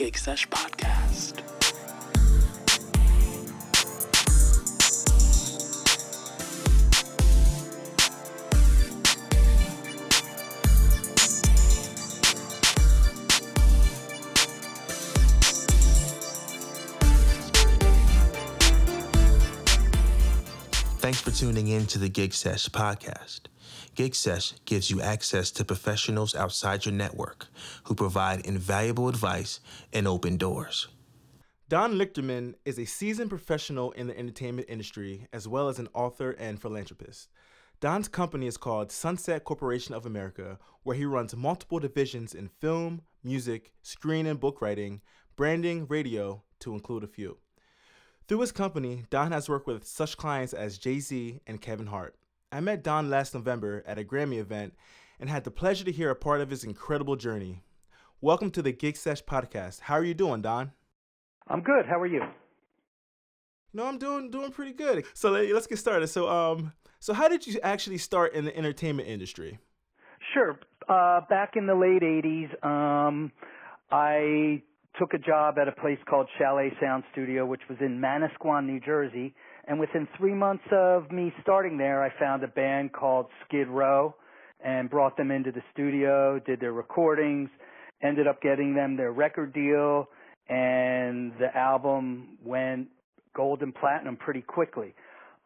Gig Sesh Podcast. Thanks for tuning in to the Gig Sesh podcast. Gig Sesh gives you access to professionals outside your network who provide invaluable advice and open doors. Don Lichterman is a seasoned professional in the entertainment industry as well as an author and philanthropist. Don's company is called Sunset Corporation of America, where he runs multiple divisions in film, music, screen and book writing, branding, radio, to include a few. Through his company, Don has worked with such clients as Jay Z and Kevin Hart. I met Don last November at a Grammy event and had the pleasure to hear a part of his incredible journey. Welcome to the Gig Sesh podcast. How are you doing, Don? I'm good. How are you? No, I'm doing doing pretty good. So let, us get started. So um, so how did you actually start in the entertainment industry? Sure. Uh, back in the late '80s, um, I took a job at a place called Chalet Sound Studio, which was in Manasquan, New Jersey. And within three months of me starting there, I found a band called Skid Row and brought them into the studio, did their recordings, ended up getting them their record deal, and the album went gold and platinum pretty quickly.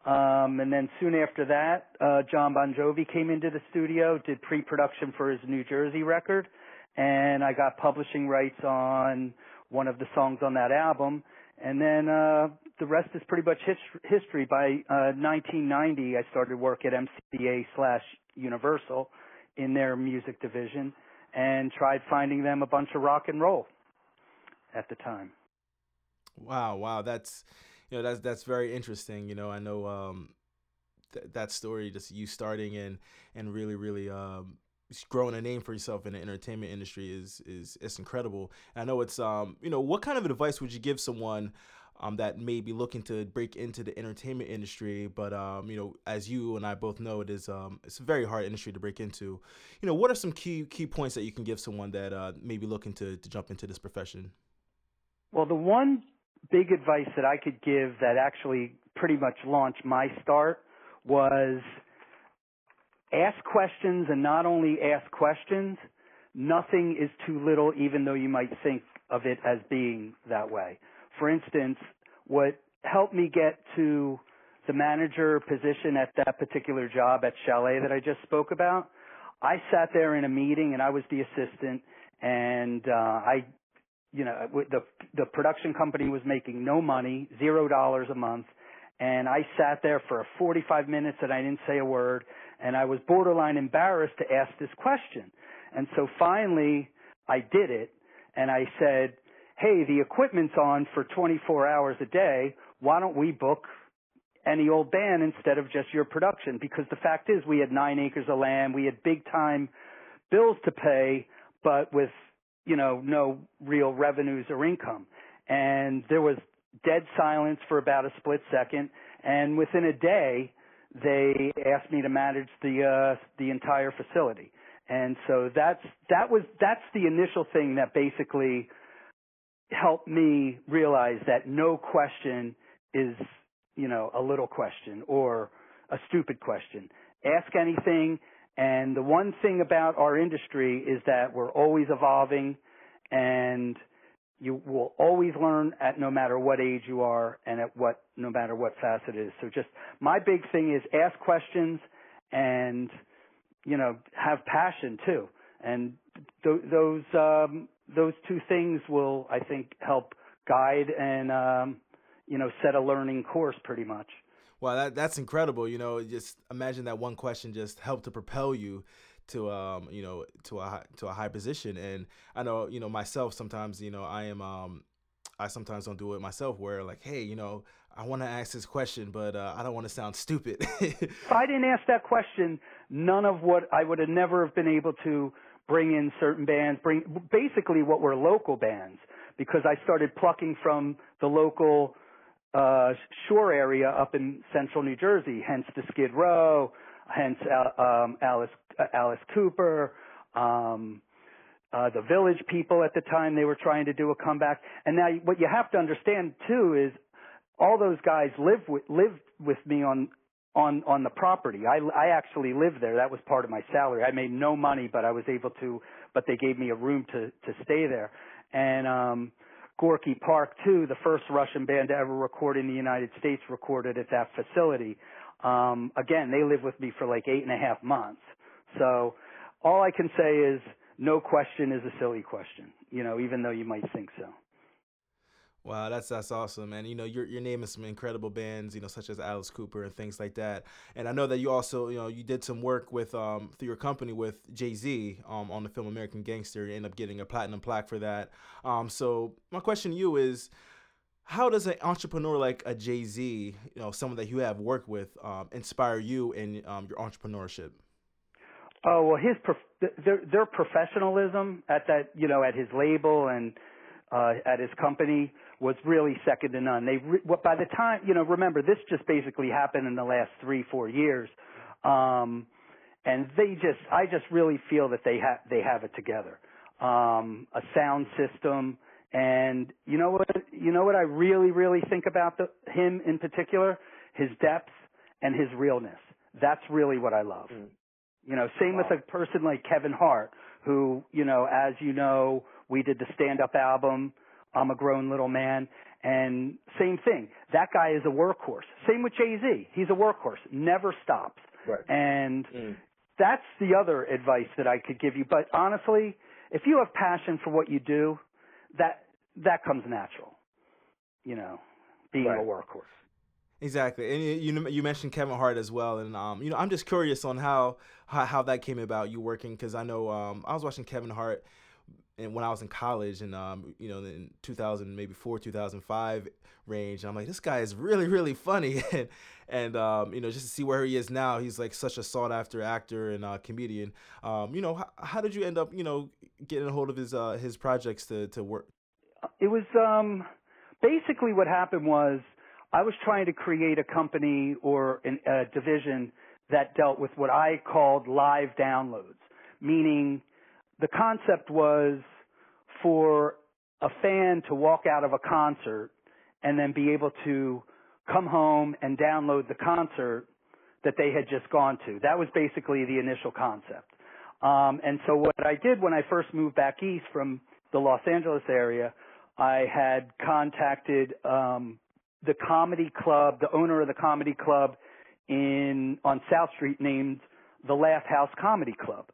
Um, and then soon after that, uh, John Bon Jovi came into the studio, did pre-production for his New Jersey record, and I got publishing rights on one of the songs on that album. And then uh, the rest is pretty much his- history. By uh, 1990, I started work at MCA slash Universal in their music division, and tried finding them a bunch of rock and roll at the time. Wow, wow, that's you know that's that's very interesting. You know, I know um, th- that story, just you starting and and really really um, growing a name for yourself in the entertainment industry is is is incredible. And I know it's um you know what kind of advice would you give someone um that may be looking to break into the entertainment industry, but um you know as you and I both know it is um it's a very hard industry to break into. You know what are some key key points that you can give someone that uh, may be looking to to jump into this profession? Well, the one big advice that I could give that actually pretty much launched my start was ask questions and not only ask questions, nothing is too little even though you might think of it as being that way. For instance, what helped me get to the manager position at that particular job at Chalet that I just spoke about, I sat there in a meeting and I was the assistant and uh, I you know the the production company was making no money, zero dollars a month, and I sat there for 45 minutes and I didn't say a word and I was borderline embarrassed to ask this question. And so finally, I did it, and I said, hey, the equipment's on for 24 hours a day. Why don't we book any old band instead of just your production? Because the fact is, we had nine acres of land, we had big time bills to pay, but with, you know, no real revenues or income. And there was dead silence for about a split second, and within a day, they asked me to manage the uh, the entire facility. And so that's that was that's the initial thing that basically helped me realize that no question is you know a little question or a stupid question. Ask anything. And the one thing about our industry is that we're always evolving and you will always learn at no matter what age you are and at what no matter what facet is. So just my big thing is ask questions and you know have passion too. And th- those um, those two things will I think help guide and um, you know set a learning course pretty much. Well, that that's incredible. You know, just imagine that one question just helped to propel you to um you know to a high, to a high position. And i know you know myself sometimes you know i am um i sometimes don't do it myself where like hey you know i want to ask this question but uh, i don't want to sound stupid. If i didn't ask that question. None of what i would have never have been able to bring in certain bands bring basically what were local bands because i started plucking from the local uh shore area up in central new jersey hence the skid row hence uh, um alice Alice Cooper, um, uh, the Village People at the time they were trying to do a comeback. And now what you have to understand too is all those guys live with lived with me on on on the property. I I actually lived there. That was part of my salary. I made no money, but I was able to. But they gave me a room to to stay there. And um, Gorky Park too, the first Russian band to ever record in the United States, recorded at that facility. Um, again, they lived with me for like eight and a half months. So all I can say is no question is a silly question. You know, even though you might think so. Wow, that's that's awesome, and you know you're you're naming some incredible bands, you know, such as Alice Cooper and things like that. And I know that you also, you know, you did some work with um through your company with Jay Z um on the film American Gangster. You end up getting a platinum plaque for that. Um, so my question to you is, how does an entrepreneur like a Jay Z, you know, someone that you have worked with, um, inspire you in um, your entrepreneurship? Oh well, his prof- their their professionalism at that you know at his label and uh, at his company was really second to none. They re- by the time you know, remember this just basically happened in the last three four years, um, and they just I just really feel that they have they have it together. Um, a sound system, and you know what you know what I really really think about the, him in particular, his depth and his realness. That's really what I love. Mm. You know, same wow. with a person like Kevin Hart, who you know, as you know, we did the stand up album I'm a grown little man. And same thing. That guy is a workhorse. Same with Jay Z. He's a workhorse. Never stops. Right. And mm. that's the other advice that I could give you. But honestly, if you have passion for what you do, that that comes natural. You know, being right. a workhorse. Exactly, and you you mentioned Kevin Hart as well, and um, you know, I'm just curious on how how, how that came about. You working because I know um, I was watching Kevin Hart and when I was in college and um, you know in 2000 maybe four 2005 range and I'm like this guy is really really funny and and um, you know just to see where he is now he's like such a sought after actor and uh, comedian um, you know how, how, did you end up you know getting a hold of his uh, his projects to to work it was um, basically what happened was I was trying to create a company or an, a division that dealt with what I called live downloads meaning the concept was for a fan to walk out of a concert and then be able to come home and download the concert that they had just gone to. That was basically the initial concept. Um, and so what I did when I first moved back east from the Los Angeles area, I had contacted um, the comedy club, the owner of the comedy club in on South Street named the Laff House Comedy Club.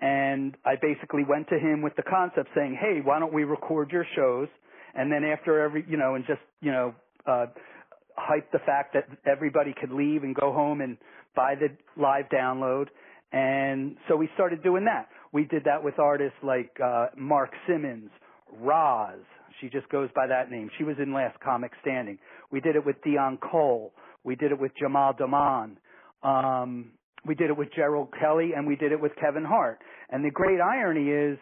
And I basically went to him with the concept saying, hey, why don't we record your shows? And then after every, you know, and just, you know, uh, hype the fact that everybody could leave and go home and buy the live download. And so we started doing that. We did that with artists like, uh, Mark Simmons, Roz. She just goes by that name. She was in Last Comic Standing. We did it with Deon Cole. We did it with Jamal Daman. Um, we did it with Gerald Kelly and we did it with Kevin Hart. And the great irony is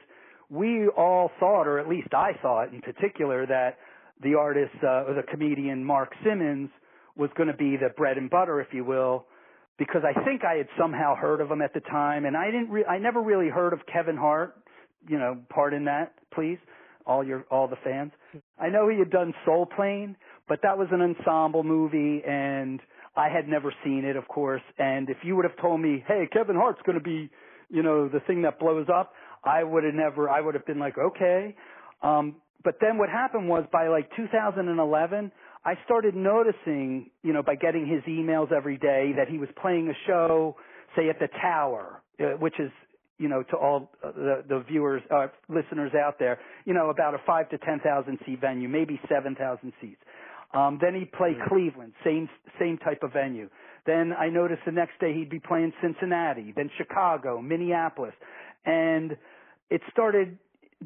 we all thought, or at least I thought in particular, that the artist uh, or the comedian Mark Simmons was going to be the bread and butter, if you will, because I think I had somehow heard of him at the time, and I didn't. Re- I never really heard of Kevin Hart. You know, pardon that, please, all your all the fans. I know he had done Soul Plane, but that was an ensemble movie, and I had never seen it, of course. And if you would have told me, hey, Kevin Hart's going to be, you know, the thing that blows up, I would have never, I would have been like, okay. Um, but then what happened was by like 2011, I started noticing, you know, by getting his emails every day that he was playing a show, say at the Tower, uh, which is, you know, to all uh, the, the viewers, uh, listeners out there, you know, about a five to 10,000 seat venue, maybe 7,000 seats. Um, then he'd play mm-hmm. Cleveland, same same type of venue. Then I noticed the next day he'd be playing Cincinnati, then Chicago, Minneapolis, and it started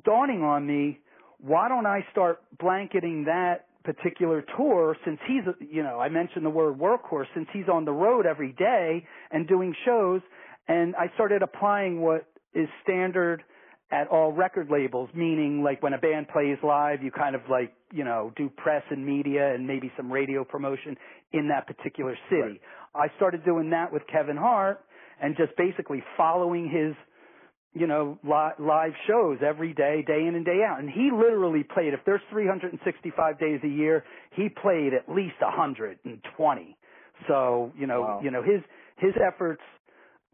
dawning on me: why don't I start blanketing that particular tour since he's you know I mentioned the word workhorse since he's on the road every day and doing shows, and I started applying what is standard at all record labels, meaning like when a band plays live, you kind of like, you know, do press and media and maybe some radio promotion in that particular city. Right. I started doing that with Kevin Hart and just basically following his you know, li- live shows every day, day in and day out. And he literally played, if there's 365 days a year, he played at least 120. So, you know, Wow. you know, his, his efforts,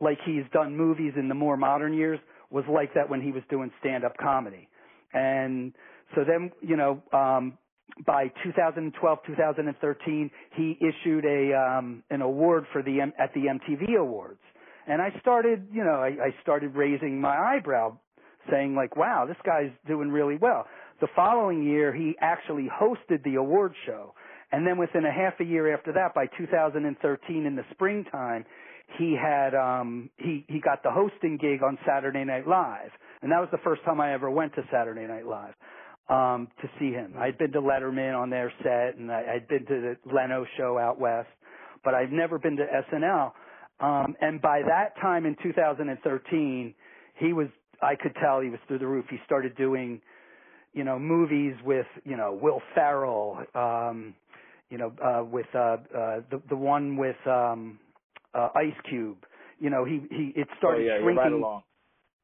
like he's done movies in the more modern years, was like that when he was doing stand-up comedy. And so then, you know, um, by 2012, 2013, he issued a um, an award for the M- at the MTV Awards, and I started, you know, I, I started raising my eyebrow, saying like, "Wow, this guy's doing really well." The following year, he actually hosted the award show, and then within a half a year after that, by 2013 in the springtime, he had um, he he got the hosting gig on Saturday Night Live, and that was the first time I ever went to Saturday Night Live um, to see him. I'd been to Letterman on their set, and I, I'd been to the Leno show out west, but I've never been to SNL. Um, and by that time in 2013, he was, I could tell he was through the roof. He started doing, you know, movies with, you know, Will Ferrell, um, you know, uh, with, uh, uh, the, the one with, um, uh, Ice Cube. You know, he, he, it Oh started yeah, shrinking. right along.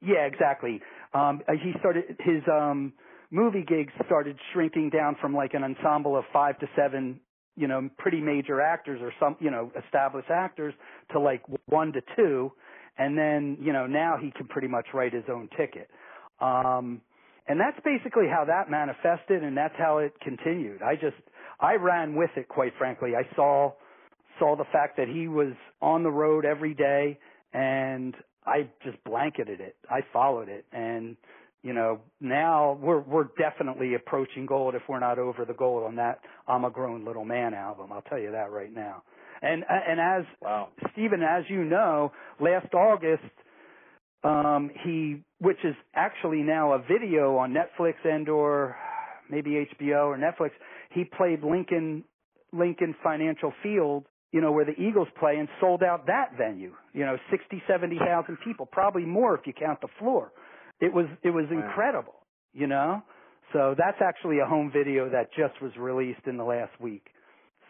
Yeah, exactly. Um, uh, he started his um, movie gigs started shrinking down from like an ensemble of five to seven, you know, pretty major actors or some, you know, established actors to like one to two, and then you know now he can pretty much write his own ticket. Um, and that's basically how that manifested, and that's how it continued. I just I ran with it, quite frankly. I saw saw the fact that he was on the road every day and I just blanketed it. I followed it and you know, now we're we're definitely approaching gold if we're not over the gold on that I'm a grown little man album. I'll tell you that right now. And and as Wow. Stephen, as you know, last August um he which is actually now a video on Netflix and or maybe HBO or Netflix, he played Lincoln Lincoln Financial Field you know, where the Eagles play and sold out that venue. You know, sixty, seventy thousand people, probably more if you count the floor. It was it was Wow. incredible, you know. So that's actually a home video that just was released in the last week,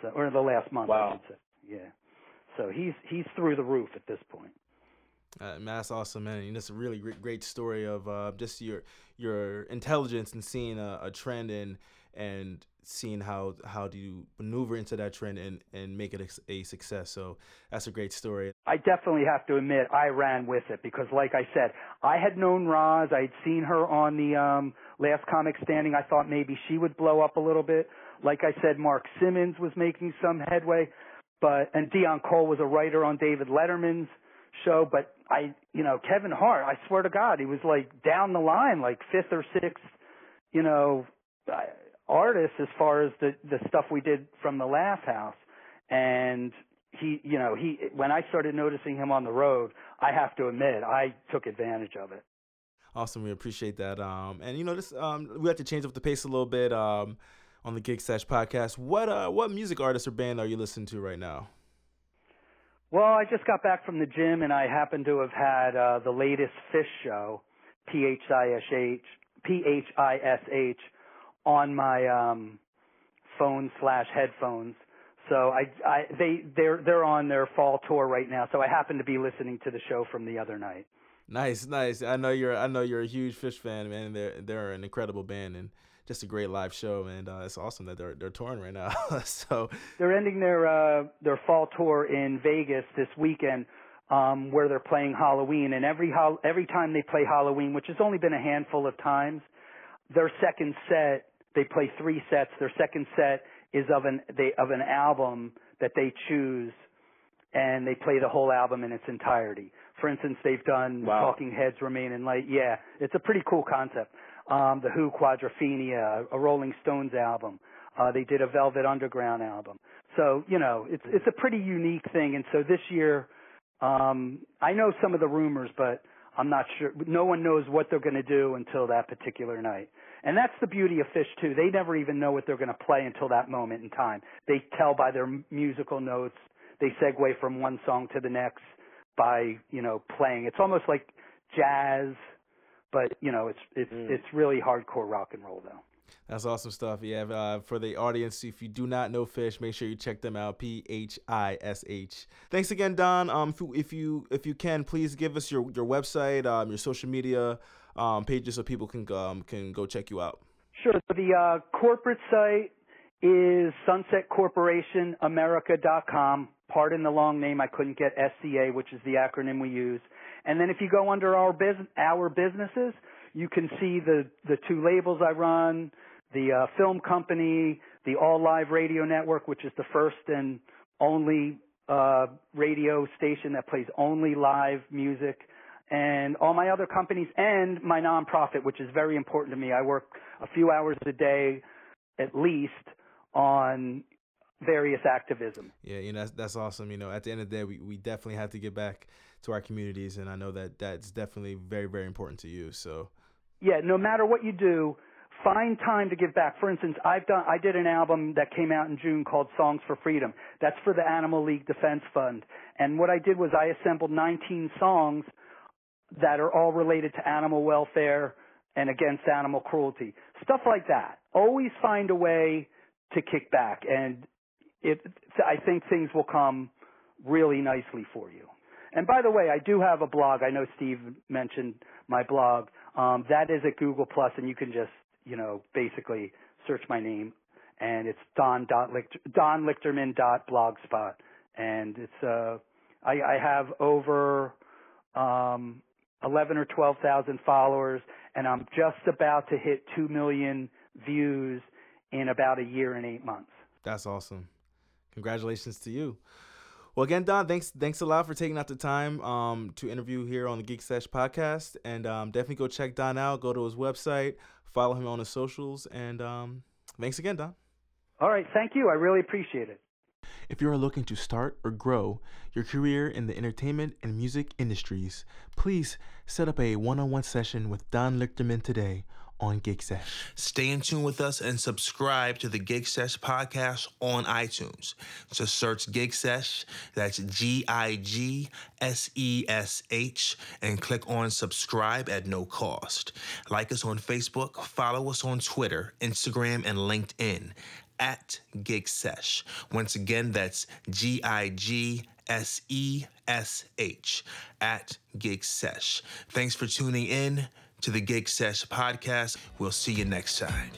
so or the last month, I Wow. should say. Yeah. So he's he's through the roof at this point. Uh, man, that's awesome, man. And it's a really great, great story of uh, just your your intelligence and seeing a, a trend and and seeing how how do you maneuver into that trend and and make it a, a success. So that's a great story. I definitely have to admit I ran with it because, like I said, I had known Roz. I had seen her on the um, Last Comic Standing. I thought maybe she would blow up a little bit. Like I said, Mark Simmons was making some headway, but and Deon Cole was a writer on David Letterman's show. But I, you know, Kevin Hart. I swear to God, he was like down the line, like fifth or sixth, you know, uh, artist as far as the the stuff we did from the Laff House and he you know he when i started noticing him on the road i have to admit i took advantage of it Awesome, we appreciate that. Um, and you know, this um, we have to change up the pace a little bit. Um, on the Gig Sesh podcast, what uh, what music artist or band are you listening to right now? Well i just got back from the gym and i happen to have had uh the latest Phish show p h i s h p h i s h on my um phone slash headphones so I, I, they, they're, they're on their fall tour right now. So I happen to be listening to the show from the other night. Nice, nice. I know you're I know you're a huge Phish fan, man. They're they're an incredible band and just a great live show, and uh, it's awesome that they're they're touring right now. so They're ending their uh, their fall tour in Vegas this weekend, um, where they're playing Halloween. And every hol- every time they play Halloween, which has only been a handful of times, their second set they play three sets. Their second set is of an they of an album that they choose, and they play the whole album in its entirety. For instance, they've done Wow. Talking Heads, Remain in Light. Yeah, it's a pretty cool concept. Um, the Who Quadrophenia, a Rolling Stones album. Uh, they did a Velvet Underground album. So, you know, it's it's a pretty unique thing. And so this year, um, I know some of the rumors, but I'm not sure. No one knows what they're going to do until that particular night. And that's the beauty of Phish too. They never even know what they're going to play until that moment in time. They tell by their musical notes. They segue from one song to the next by you know playing. It's almost like jazz, but you know it's it's Mm. it's really hardcore rock and roll though. That's awesome stuff. Yeah, uh, for the audience, if you do not know Phish, make sure you check them out. P H I S H. Thanks again, Don. Um, if you, if you if you can, please give us your your website, um, your social media um, pages, so people can um can go check you out. Sure. The uh, corporate site is sunsetcorporationamerica.com. Pardon the long name, I couldn't get SCA, which is the acronym we use. And then if you go under our bus- our businesses, you can see the the two labels I run, the uh, film company, the All Live Radio Network, which is the first and only uh, radio station that plays only live music, and all my other companies, and my nonprofit, which is very important to me. I work a few hours a day, at least, on various activism. Yeah, you know that's that's awesome. You know, at the end of the day, we, we definitely have to get back to our communities, and I know that that's definitely very very important to you. So, yeah, no matter what you do, find time to give back. For instance, I've done I did an album that came out in June called Songs for Freedom. That's for the Animal Legal Defense Fund. And what I did was I assembled 19 songs that are all related to animal welfare and against animal cruelty. Stuff like that. Always find a way to kick back and it I think things will come really nicely for you. And by the way, I do have a blog. I know Steve mentioned my blog. Um, that is at Google Plus, and you can just you know, basically search my name and it's don don lichterman dot blogspot and it's uh I, I have over um 11 or 12,000 followers and I'm just about to hit 2 million views in about a year and 8 months. That's awesome. Congratulations to you. Well, again, Don, thanks thanks a lot for taking out the time um, to interview here on the Gig Sesh podcast. And um, definitely go check Don out. Go to his website, follow him on his socials, and um, thanks again, Don. All right, thank you. I really appreciate it. If you are looking to start or grow your career in the entertainment and music industries, please set up a one on one session with Don Lichterman today on Gig Sesh. Stay in tune with us and subscribe to the Gig Sesh podcast on iTunes. Just search Gig Sesh, that's G I G S E S H, and click on subscribe at no cost. Like us on Facebook, follow us on Twitter, Instagram, and LinkedIn at Gig Sesh. Once again, that's G I G S E S H at Gig Sesh. Thanks for tuning in to the Gig Sesh podcast. We'll see you next time.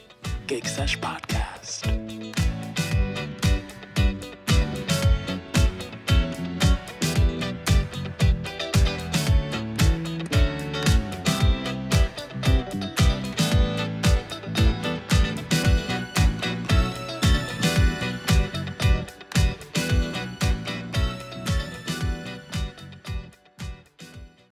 Gig Sesh Podcast.